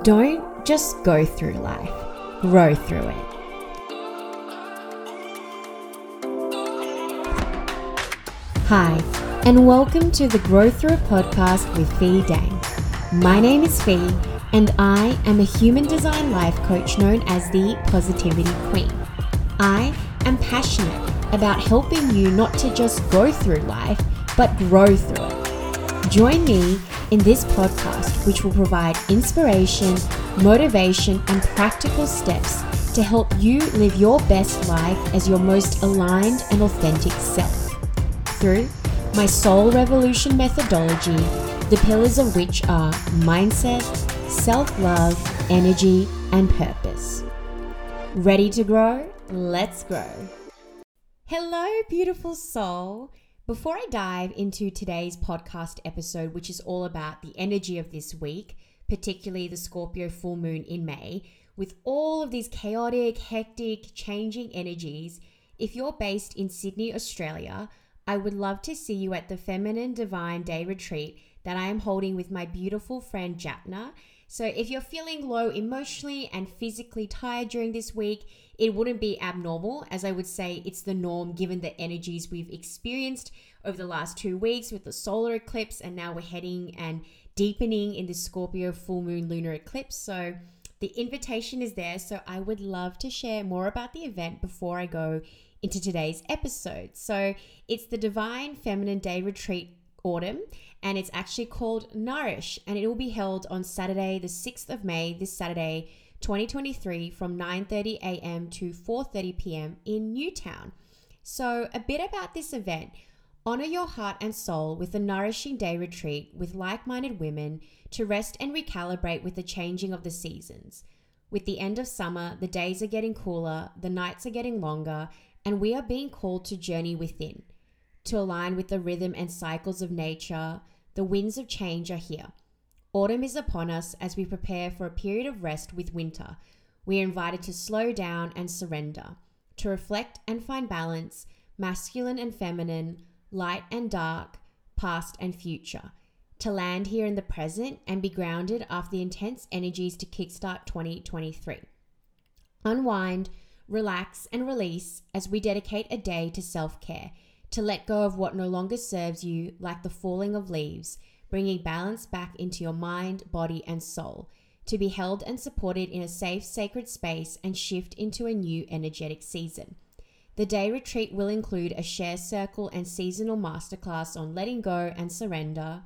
Don't just go through life, grow through it. Hi, and welcome to the Grow Through podcast with Phi Dang. My name is Phi, and I am a human design life coach known as the Positivity Queen. I am passionate about helping you not to just go through life, but grow through it. Join me in this podcast, which will provide inspiration, motivation, and practical steps to help you live your best life as your most aligned and authentic self. Through my Soul Revolution methodology, the pillars of which are mindset, self love, energy, and purpose. Ready to grow? Let's grow. Hello, beautiful soul. Before I dive into today's podcast episode, which is all about the energy of this week, particularly the Scorpio full moon in May, with all of these chaotic, hectic, changing energies, if you're based in Sydney, Australia, I would love to see you at the Feminine Divine Day Retreat that I am holding with my beautiful friend Japna. So, if you're feeling low emotionally and physically tired during this week, it wouldn't be abnormal, as I would say it's the norm given the energies we've experienced over the last two weeks with the solar eclipse, and now we're heading and deepening in the Scorpio full moon lunar eclipse. So, the invitation is there. So, I would love to share more about the event before I go into today's episode. So, it's the Divine Feminine Day Retreat Autumn, and it's actually called Nourish, and it will be held on Saturday, the 6th of May, this Saturday 2023 from 9:30 a.m. to 4:30 p.m. in Newtown. So, a bit about this event. Honor your heart and soul with a nourishing day retreat with like minded women to rest and recalibrate with the changing of the seasons. With the end of summer, the days are getting cooler, the nights are getting longer, and we are being called to journey within. To align with the rhythm and cycles of nature, the winds of change are here. Autumn is upon us as we prepare for a period of rest with winter. We are invited to slow down and surrender, to reflect and find balance, masculine and feminine, light and dark, past and future, to land here in the present and be grounded after the intense energies to kickstart 2023. Unwind, relax, and release as we dedicate a day to self care, to let go of what no longer serves you, like the falling of leaves bringing balance back into your mind, body, and soul, to be held and supported in a safe, sacred space and shift into a new energetic season. The day retreat will include a share circle and seasonal masterclass on letting go and surrender,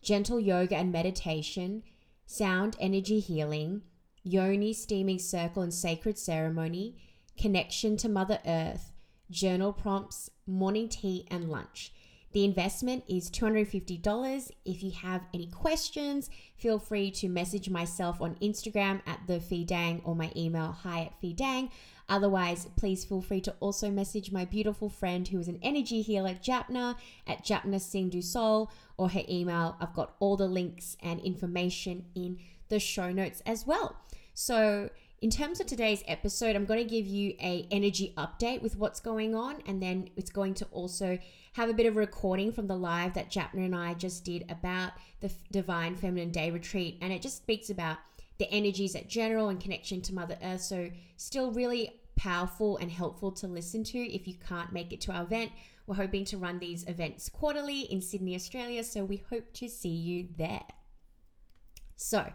gentle yoga and meditation, sound energy healing, yoni steaming circle and sacred ceremony, connection to Mother Earth, journal prompts, morning tea, and lunch. The investment is $250. If you have any questions, feel free to message myself on Instagram at the Phidang or my email hi at Phidang. Otherwise, please feel free to also message my beautiful friend who is an energy healer, Japna, at Japna Singh Dussol or her email. I've got all the links and information in the show notes as well. So, in terms of today's episode, I'm going to give you a energy update with what's going on, and then it's going to also have a bit of a recording from the live that Japna and I just did about the Divine Feminine Day Retreat, and it just speaks about the energies at general and connection to Mother Earth. So, still really powerful and helpful to listen to if you can't make it to our event. We're hoping to run these events quarterly in Sydney, Australia, so we hope to see you there. So,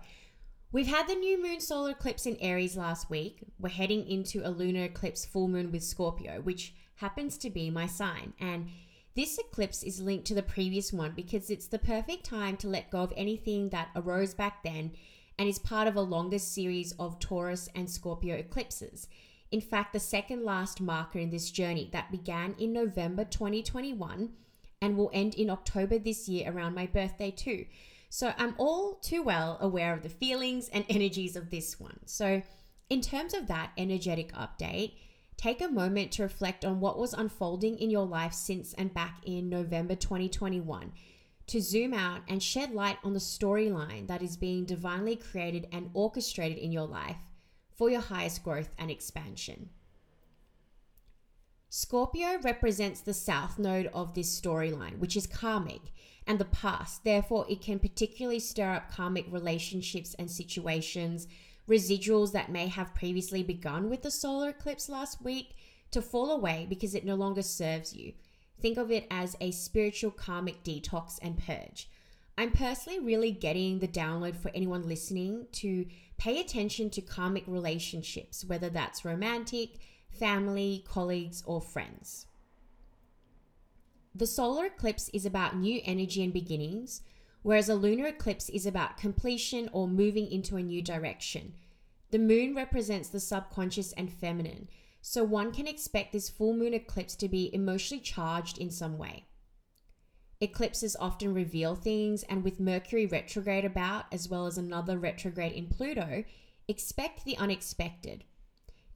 We've had the new moon solar eclipse in Aries last week. We're heading into a lunar eclipse full moon with Scorpio, which happens to be my sign. And this eclipse is linked to the previous one because it's the perfect time to let go of anything that arose back then and is part of a longer series of Taurus and Scorpio eclipses. In fact, the second last marker in this journey that began in November 2021 and will end in October this year around my birthday, too. So I'm all too well aware of the feelings and energies of this one. So, in terms of that energetic update, take a moment to reflect on what was unfolding in your life since and back in November 2021. To zoom out and shed light on the storyline that is being divinely created and orchestrated in your life for your highest growth and expansion. Scorpio represents the south node of this storyline, which is karmic and the past. Therefore, it can particularly stir up karmic relationships and situations, residuals that may have previously begun with the solar eclipse last week to fall away because it no longer serves you. Think of it as a spiritual karmic detox and purge. I'm personally really getting the download for anyone listening to pay attention to karmic relationships, whether that's romantic, family, colleagues, or friends. The solar eclipse is about new energy and beginnings, whereas a lunar eclipse is about completion or moving into a new direction. The moon represents the subconscious and feminine, so one can expect this full moon eclipse to be emotionally charged in some way. Eclipses often reveal things, and with Mercury retrograde about, as well as another retrograde in Pluto, expect the unexpected.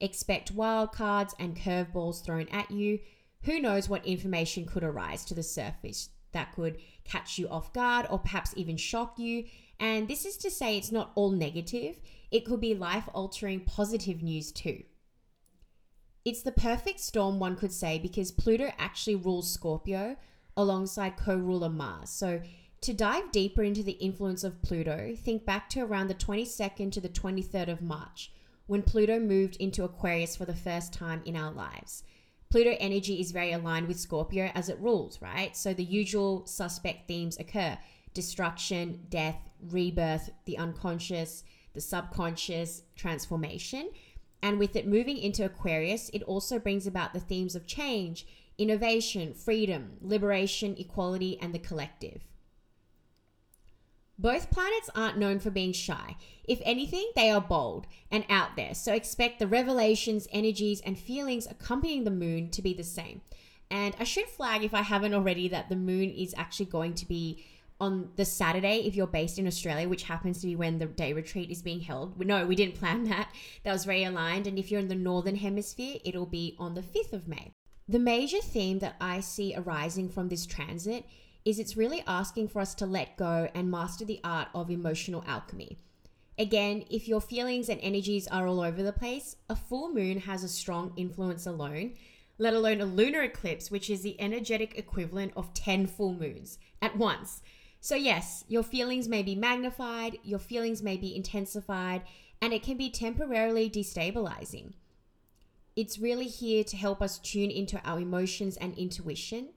Expect wild cards and curveballs thrown at you. Who knows what information could arise to the surface that could catch you off guard or perhaps even shock you. And this is to say it's not all negative, it could be life altering positive news too. It's the perfect storm, one could say, because Pluto actually rules Scorpio alongside co ruler Mars. So, to dive deeper into the influence of Pluto, think back to around the 22nd to the 23rd of March, when Pluto moved into Aquarius for the first time in our lives. Pluto energy is very aligned with Scorpio as it rules, right? So the usual suspect themes occur destruction, death, rebirth, the unconscious, the subconscious, transformation. And with it moving into Aquarius, it also brings about the themes of change, innovation, freedom, liberation, equality, and the collective. Both planets aren't known for being shy. If anything, they are bold and out there. So expect the revelations, energies, and feelings accompanying the moon to be the same. And I should flag, if I haven't already, that the moon is actually going to be on the Saturday if you're based in Australia, which happens to be when the day retreat is being held. No, we didn't plan that. That was very aligned. And if you're in the northern hemisphere, it'll be on the 5th of May. The major theme that I see arising from this transit is it's really asking for us to let go and master the art of emotional alchemy. Again, if your feelings and energies are all over the place, a full moon has a strong influence alone, let alone a lunar eclipse, which is the energetic equivalent of 10 full moons at once. So, yes, your feelings may be magnified, your feelings may be intensified, and it can be temporarily destabilizing. It's really here to help us tune into our emotions and intuition,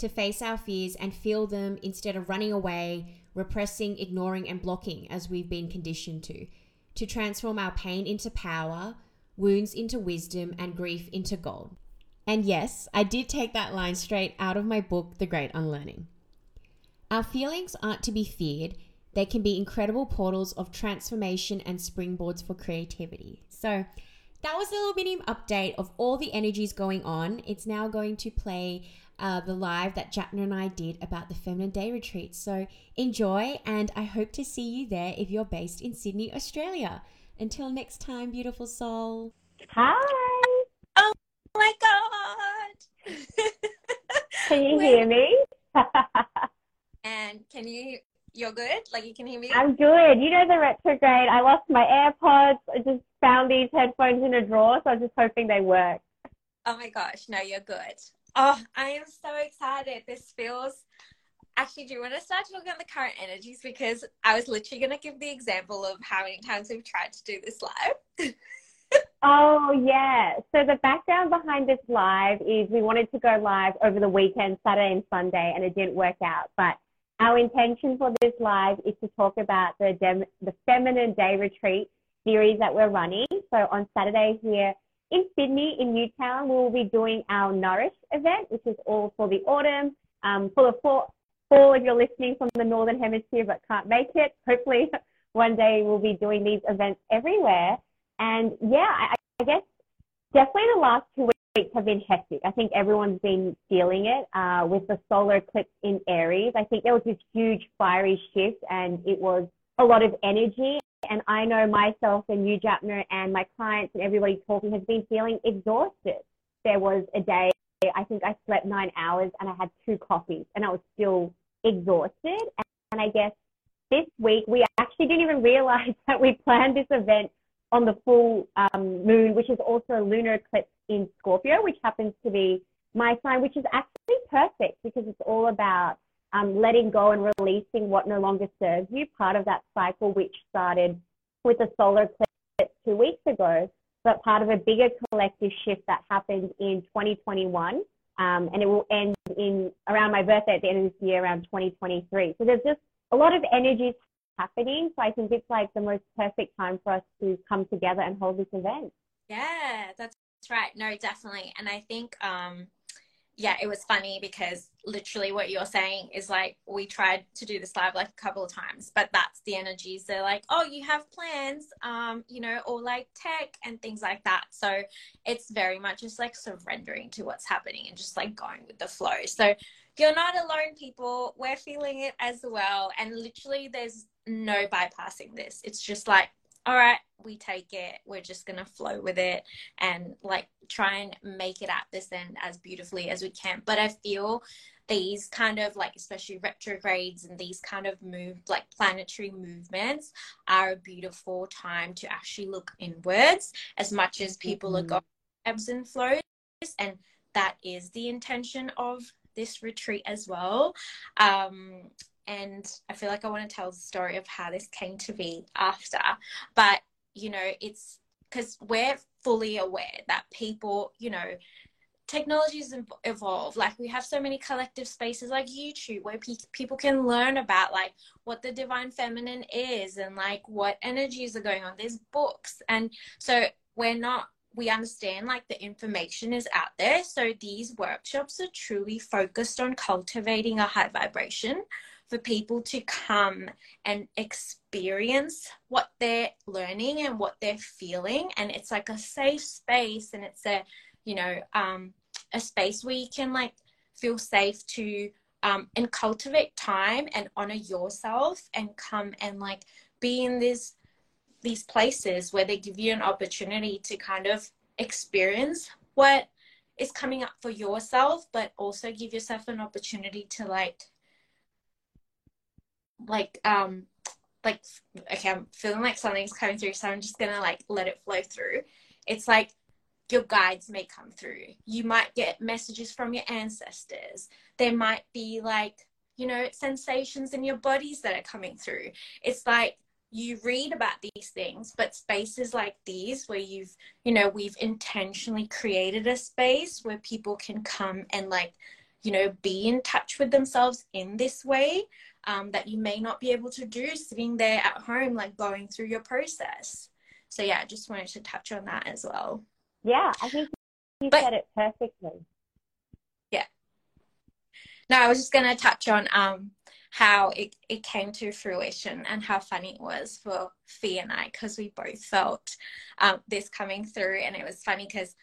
to face our fears and feel them instead of running away, repressing, ignoring, and blocking as we've been conditioned to, to transform our pain into power, wounds into wisdom, and grief into gold. And yes, I did take that line straight out of my book, The Great Unlearning. Our feelings aren't to be feared, they can be incredible portals of transformation and springboards for creativity. So, that was a little mini update of all the energies going on. It's now going to play uh, the live that Japna and I did about the Feminine Day Retreat. So enjoy, and I hope to see you there if you're based in Sydney, Australia. Until next time, beautiful soul. Hi. Oh my God. Can you hear me? And can you, you're good? Like you can hear me? I'm good. You know the retrograde. I lost my AirPods. I just found these headphones in a drawer, so I was just hoping they work. Oh my gosh, no, you're good. Oh, I am so excited. This feels. Actually, do you want to start talking about the current energies? Because I was literally going to give the example of how many times we've tried to do this live. oh, yeah. So, the background behind this live is we wanted to go live over the weekend, Saturday and Sunday, and it didn't work out. But our intention for this live is to talk about the, Dem- the Feminine Day Retreat series that we're running. So on Saturday here in Sydney, in Newtown, we'll be doing our Nourish event, which is all for the autumn, um, for the fall, if you're listening from the Northern Hemisphere but can't make it. Hopefully one day we'll be doing these events everywhere. And yeah, I, I guess definitely the last two weeks weeks have been hectic. I think everyone's been feeling it uh, with the solar eclipse in Aries. I think there was this huge fiery shift and it was a lot of energy. And I know myself and you, Japna, and my clients and everybody talking has been feeling exhausted. There was a day, I think I slept nine hours and I had two coffees and I was still exhausted. And I guess this week we actually didn't even realize that we planned this event on the full um, moon, which is also a lunar eclipse in Scorpio, which happens to be my sign, which is actually perfect because it's all about um, letting go and releasing what no longer serves you, part of that cycle, which started with the solar eclipse two weeks ago, but part of a bigger collective shift that happened in 2021. Um, and it will end in around my birthday at the end of this year, around 2023. So there's just a lot of energies happening. So I think it's like the most perfect time for us to come together and hold this event. Yeah, that's right. No, definitely. And I think, um, yeah, it was funny because literally what you're saying is like we tried to do this live like a couple of times, but that's the energies. They're like, oh, you have plans, um, you know, or like tech and things like that. So it's very much just like surrendering to what's happening and just like going with the flow. So you're not alone, people. We're feeling it as well. And literally, there's no bypassing this. It's just like all right, we take it. We're just going to flow with it and like try and make it at this end as beautifully as we can. But I feel these kind of like, especially retrogrades and these kind of move, like planetary movements, are a beautiful time to actually look inwards as much as people mm-hmm. are going ebbs and flows. And that is the intention of this retreat as well. Um, and I feel like I want to tell the story of how this came to be after. But, you know, it's because we're fully aware that people, you know, technologies evolve like we have so many collective spaces like youtube where pe- people can learn about like what the divine feminine is and like what energies are going on. There's books and so we're not we understand like the information is out there. So these workshops are truly focused on cultivating a high vibration for people to come and experience what they're learning and what they're feeling. And it's like a safe space and it's a you know um a space where you can like feel safe to um and cultivate time and honor yourself and come and like be in this these places where they give you an opportunity to kind of experience what is coming up for yourself but also give yourself an opportunity to like like um like okay i'm feeling like something's coming through so i'm just gonna like let it flow through. It's like your guides may come through. You might get messages from your ancestors. There might be like you know sensations in your bodies that are coming through. It's like you read about these things but spaces like these where you've you know we've intentionally created a space where people can come and like you know be in touch with themselves in this way um, that you may not be able to do sitting there at home, like going through your process. So, yeah, I just wanted to touch on that as well. Yeah, I think you but, said it perfectly. Yeah. No, I was just going to touch on um, how it, it came to fruition and how funny it was for Phi and I because we both felt um, this coming through. And it was funny because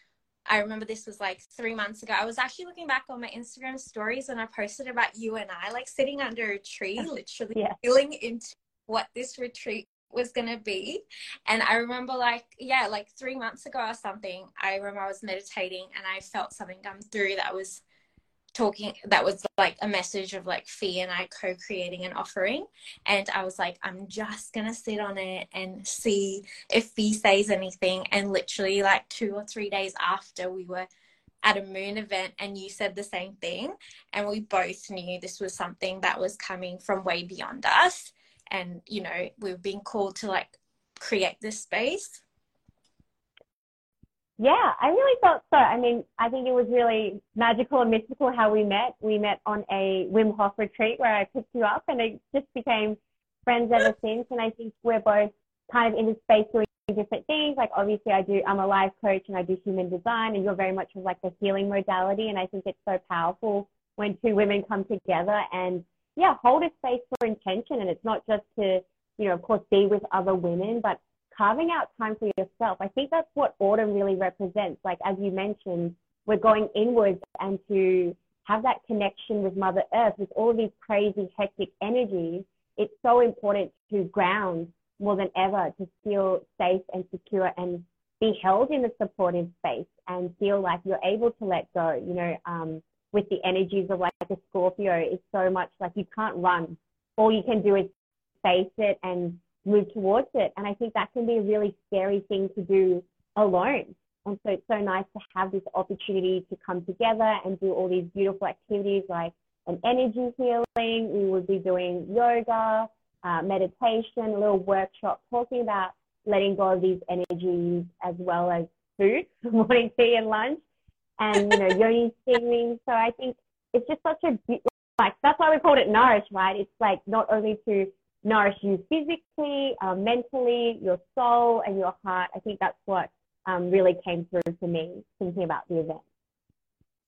I remember this was like three months ago. I was actually looking back on my Instagram stories and I posted about you and I like sitting under a tree, literally yeah. feeling into what this retreat was going to be. And I remember like, yeah, like three months ago or something, I remember I was meditating and I felt something come through that was talking that was like a message of like Phi and I co-creating an offering. And I was like I'm just gonna sit on it and see if Phi says anything. And literally like two or three days after we were at a moon event and you said the same thing and we both knew this was something that was coming from way beyond us. And you know we were being called to like create this space yeah, I really thought so. I mean, I think it was really magical and mystical how we met. We met on a Wim Hof retreat where I picked you up and it just became friends ever since. And I think we're both kind of in this space doing different things. Like obviously I do, I'm a life coach and I do human design and you're very much of like the healing modality. And I think it's so powerful when two women come together and yeah, hold a space for intention. And it's not just to, you know, of course, be with other women, but carving out time for yourself. I think that's what autumn really represents. Like, as you mentioned, we're going inwards and to have that connection with Mother Earth with all these crazy, hectic energies. It's so important to ground more than ever to feel safe and secure and be held in a supportive space and feel like you're able to let go. You know, um, with the energies of like a Scorpio, it's so much like you can't run. All you can do is face it and move towards it. And I think that can be a really scary thing to do alone. And so it's so nice to have this opportunity to come together and do all these beautiful activities like an energy healing. We would be doing yoga, uh, meditation, a little workshop talking about letting go of these energies as well as food, morning tea and lunch, and you know yoni steaming. So I think it's just such a like that's why we called it nourish, right? It's like not only to nourish you physically, uh, mentally, your soul, and your heart. I think that's what um, really came through for me thinking about the event.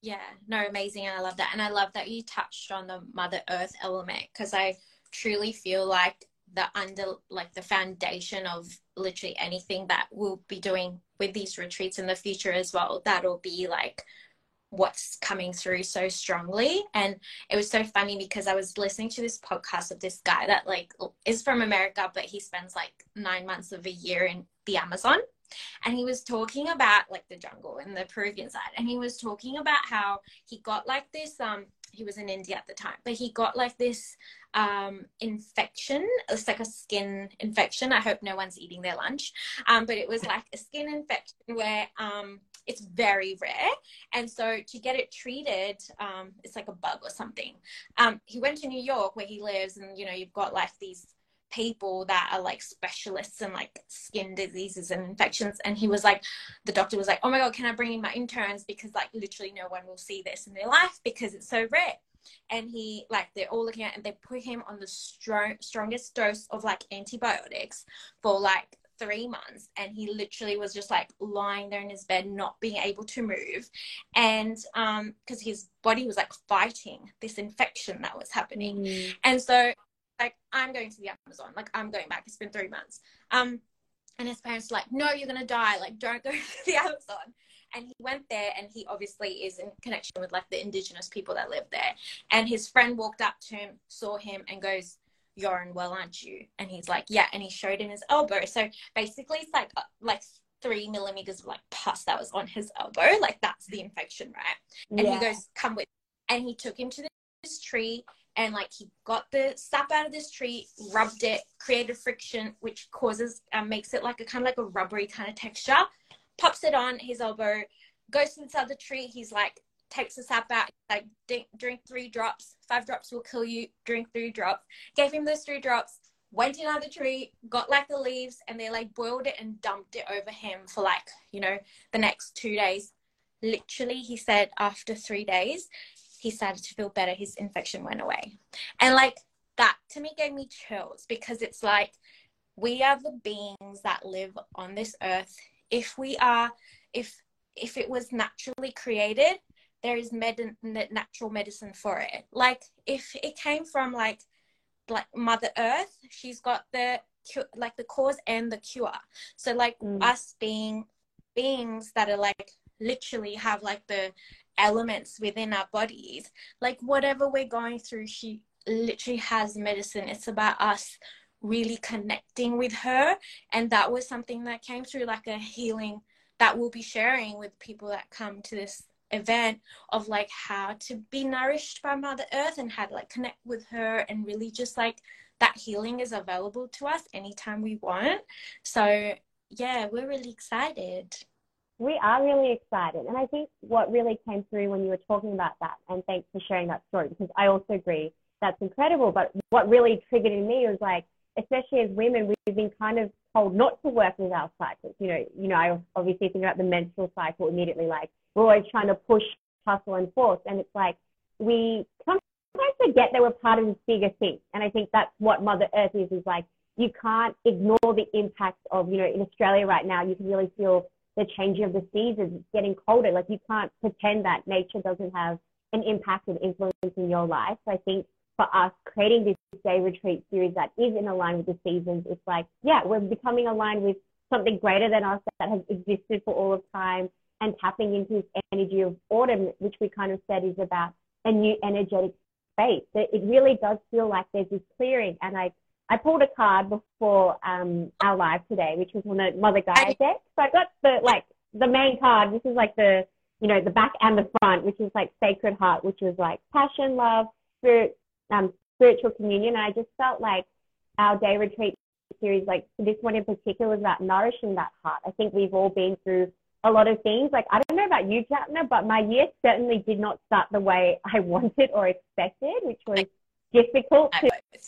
Yeah, no, amazing. And I love that. And I love that you touched on the Mother Earth element because I truly feel like the under like the foundation of literally anything that we'll be doing with these retreats in the future as well that'll be like what's coming through so strongly. And it was so funny because i was listening to this podcast of this guy that like is from america but he spends like nine months of a year in the amazon. And he was talking about like the jungle and the peruvian side. And he was talking about how he got like this um he was in india at the time but he got like this um infection. It's like a skin infection. I hope no one's eating their lunch. Um but it was like a skin infection where um it's very rare. And so to get it treated, um, it's like a bug or something. Um, he went to New York where he lives, and you know, you've got like these people that are like specialists in like skin diseases and infections and he was like the doctor was like oh my god can i bring in my interns because like literally no one will see this in their life because it's so rare and he like they're all looking at and they put him on the strong strongest dose of like antibiotics for like three months and he literally was just like lying there in his bed not being able to move. And um because his body was like fighting this infection that was happening. Mm. and so like i'm going to the amazon. Like i'm going back. It's been three months. Um and his parents like no you're gonna die. Like don't go to the amazon. And he went there and he obviously is in connection with like the indigenous people that live there. And his friend walked up to him saw him and goes you're well, aren't you? And he's like, yeah. And he showed him his elbow. So basically, it's like uh, like three millimeters of like pus that was on his elbow. Like that's the infection, right? And yeah. he goes, come with. And he took him to this tree and like he got the sap out of this tree, rubbed it, created friction, which causes um, makes it like a kind of like a rubbery kind of texture. Pops it on his elbow, goes inside the tree. He's like, takes a sap out, like drink three drops, five drops will kill you, drink three drops. Gave him those three drops, went in under the tree, got like the leaves, and they like boiled it and dumped it over him for like, you know, the next two days. Literally, he said after three days, he started to feel better. His infection went away. And like that to me gave me chills because it's like we are the beings that live on this earth. If we are, if if it was naturally created, there is med- natural medicine for it. Like if it came from like like Mother Earth, she's got the like the cause and the cure. So like mm. us being beings that are like literally have like the elements within our bodies, like whatever we're going through, she literally has medicine. It's about us really connecting with her, and that was something that came through like a healing that we'll be sharing with people that come to this event of like how to be nourished by mother earth and how to like connect with her and really just like that healing is available to us anytime we want. So yeah we're really excited. We are really excited. And i think what really came through when you were talking about that and thanks for sharing that story because i also agree that's incredible. But what really triggered in me was like especially as women we've been kind of told not to work with our cycles. You know you know i obviously think about the menstrual cycle immediately like always trying to push, hustle, and force. And it's like we sometimes forget that we're part of this bigger thing. And I think that's what Mother Earth is, is like you can't ignore the impact of, you know, in Australia right now, you can really feel the changing of the seasons. It's getting colder. Like you can't pretend that nature doesn't have an impact and influence in your life. So I think for us, creating this day retreat series that is in line with the seasons, it's like, yeah, we're becoming aligned with something greater than us that has existed for all of time and tapping into this energy of autumn, which we kind of said is about a new energetic space. It really does feel like there's this clearing. And I, I pulled a card before um, our live today, which was on the Mother Gaia deck. So I got the like the main card. This is like the you know the back and the front, which is like Sacred Heart, which is like passion, love, spirit, um, spiritual communion. And I just felt like our day retreat series, like this one in particular, was about nourishing that heart. I think we've all been through a lot of things. Like, I don't know about you, Japna, but my year certainly did not start the way I wanted or expected, which was difficult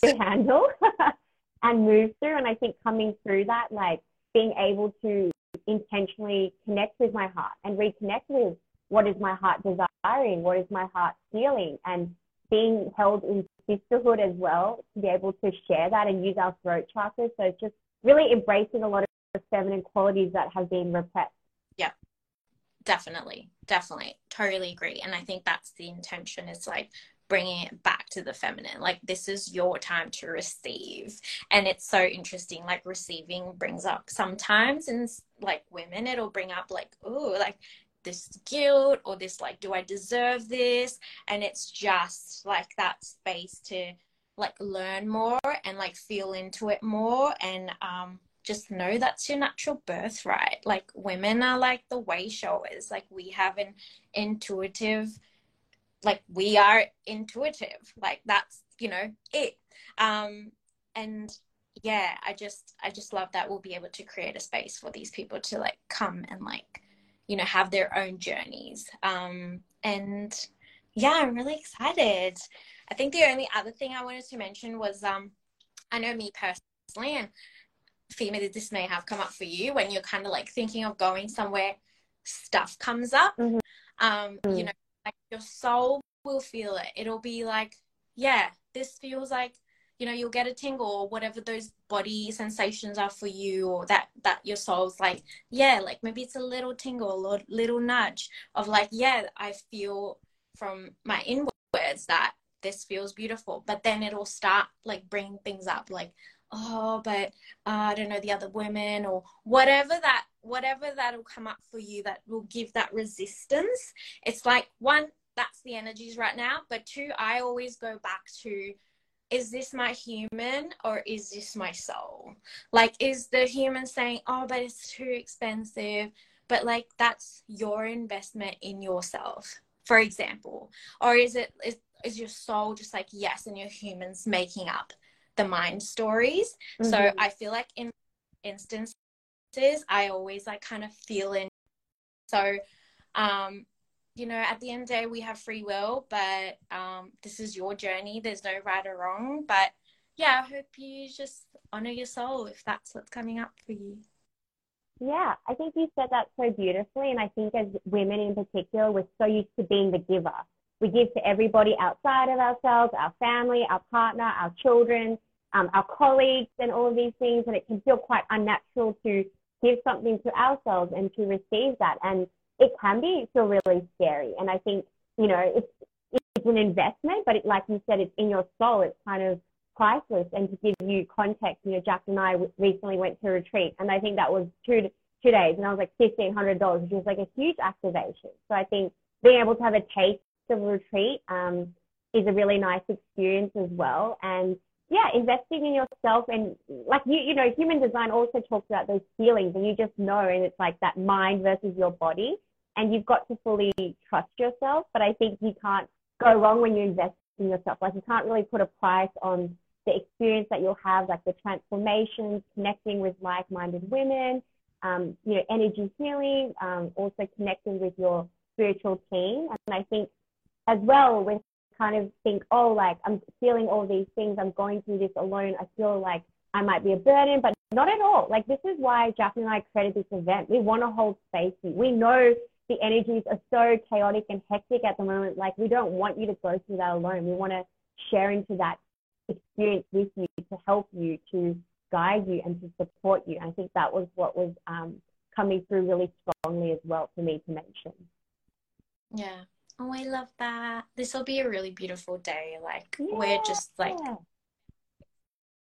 to handle and move through. And I think coming through that, like being able to intentionally connect with my heart and reconnect with what is my heart desiring, what is my heart feeling, and being held in sisterhood as well to be able to share that and use our throat chakras. So it's just really embracing a lot of the feminine qualities that have been repressed. Yeah, definitely, definitely, totally agree. And I think that's the intention. Is like bringing it back to the feminine. Like this is your time to receive, and it's so interesting. Like receiving brings up sometimes, and like women, it'll bring up like oh, like this guilt or this like do i deserve this and it's just like that space to like learn more and like feel into it more and um just know that's your natural birthright. Like women are like the way showers. Like we have an intuitive like we are intuitive. Like that's you know it. Um and yeah i just i just love that we'll be able to create a space for these people to like come and like you know have their own journeys. Um, and yeah i'm really excited. I think the only other thing i wanted to mention was um, i know me personally and Fema, this may have come up for you when you're kind of like thinking of going somewhere stuff comes up mm-hmm. um, mm-hmm. you know like your soul will feel it it'll be like yeah this feels like you know you'll get a tingle or whatever those body sensations are for you or that that your soul's like yeah like maybe it's a little tingle or little nudge of like yeah i feel from my inwards that this feels beautiful but then it'll start like bringing things up like oh but uh, i don't know the other women or whatever that whatever that'll come up for you that will give that resistance it's like one that's the energies right now but two i always go back to is this my human or is this my soul? Like, is the human saying, oh, but it's too expensive? But like, that's your investment in yourself, for example. Or is it, is, is your soul just like, yes, and your humans making up the mind stories? Mm-hmm. So I feel like in instances, I always like kind of feel in. So, um, you know, at the end of the day, we have free will, but um, this is your journey. There's no right or wrong. But yeah, I hope you just honor your soul if that's what's coming up for you. Yeah, I think you said that so beautifully. And I think as women in particular, we're so used to being the giver. We give to everybody outside of ourselves, our family, our partner, our children, um, our colleagues, and all of these things. And it can feel quite unnatural to give something to ourselves and to receive that. And it can be feel really scary. And I think, you know, it's, it's an investment, but it, like you said, it's in your soul. It's kind of priceless. And to give you context, you know, Jack and I recently went to a retreat and I think that was two, two days and I was like $1,500, which was like a huge activation. So I think being able to have a taste a retreat, um, is a really nice experience as well. And yeah, investing in yourself and like you, you know, human design also talks about those feelings and you just know, and it's like that mind versus your body and you've got to fully trust yourself. But I think you can't go wrong when you invest in yourself. Like you can't really put a price on the experience that you'll have, like the transformations, connecting with like-minded women, um, you know, energy healing, um, also connecting with your spiritual team. And I think as well with kind of think, oh, like I'm feeling all these things, I'm going through this alone. I feel like I might be a burden, but not at all. Like this is why Japna and I created this event. We want to hold space. We know the energies are so chaotic and hectic at the moment. Like we don't want you to go through that alone. We want to share into that experience with you to help you, to guide you, and to support you. I think that was what was um, coming through really strongly as well for me to mention. Yeah. Oh, I love that. This will be a really beautiful day. Like yeah. we're just like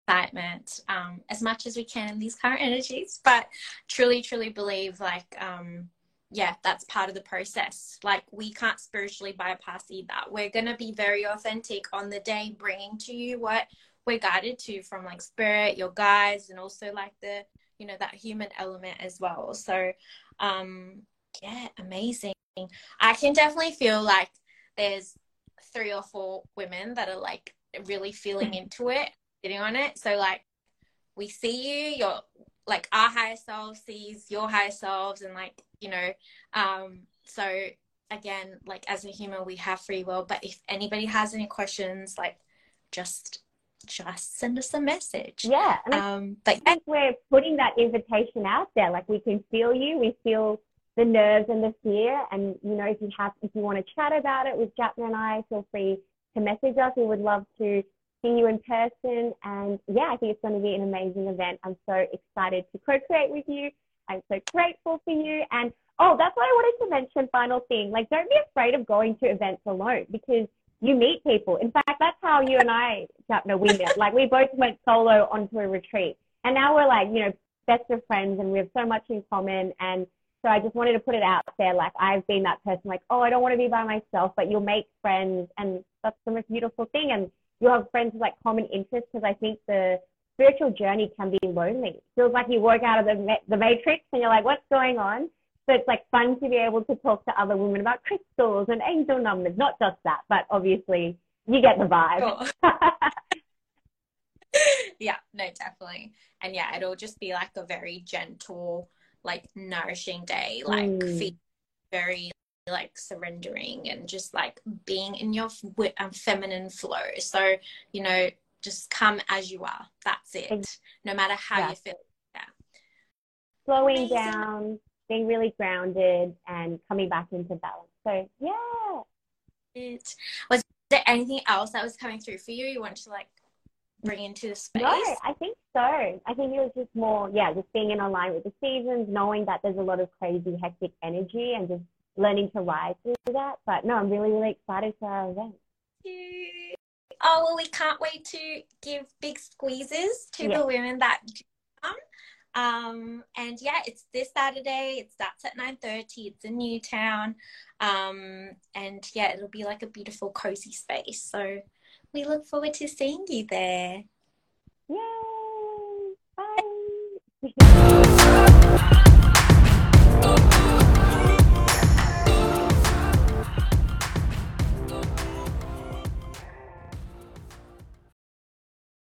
excitement um, as much as we can in these current energies, but truly, truly believe like um, yeah, that's part of the process. Like we can't spiritually bypass either. We're going to be very authentic on the day, bringing to you what we're guided to from like spirit, your guides, and also like the, you know, that human element as well. So, um, yeah, amazing. I can definitely feel like there's three or four women that are like really feeling into it, sitting on it. So like we see you, you're like our higher self sees your higher selves and like you know um so again like as a human we have free will. But if anybody has any questions like just just send us a message. Yeah um but I think we're putting that invitation out there. Like we can feel you we feel the nerves and the fear and you know if you have if you want to chat about it with Japna and I feel free to message us we would love to see you in person. And yeah, I think it's going to be an amazing event. I'm so excited to co create with you. I'm so grateful for you. And oh, that's what I wanted to mention. Final thing like, don't be afraid of going to events alone because you meet people. In fact, that's how you and I, no, we met. Like, we both went solo onto a retreat. And now we're like, you know, best of friends and we have so much in common. And so I just wanted to put it out there. Like, I've been that person, like, oh, I don't want to be by myself, but you'll make friends. And that's the most beautiful thing. And you'll have friends with like common interests because I think the spiritual journey can be lonely. It feels like you work out of the, the matrix and you're like, what's going on? So it's like fun to be able to talk to other women about crystals and angel numbers, not just that, but obviously you get the vibe. Sure. yeah, no, definitely. And yeah, it'll just be like a very gentle, like nourishing day, like mm. very like surrendering and just like being in your um, feminine flow. So, you know, just come as you are. That's it. No matter how yeah. you feel. Yeah. Slowing Amazing. down, being really grounded and coming back into balance. So, yeah. It was there anything else that was coming through for you? You want to like bring into the space? No, I think so. I think it was just more, yeah, just being in alignment with the seasons, knowing that there's a lot of crazy, hectic energy and just learning to rise through that. But no, I'm really, really excited for our event. Oh, well, we can't wait to give big squeezes to yeah. the women that come. Um, and yeah, it's this Saturday. It starts at 9.30. It's in Newtown. Um, and yeah, it'll be like a beautiful, cozy space. So we look forward to seeing you there. Yay! Thank.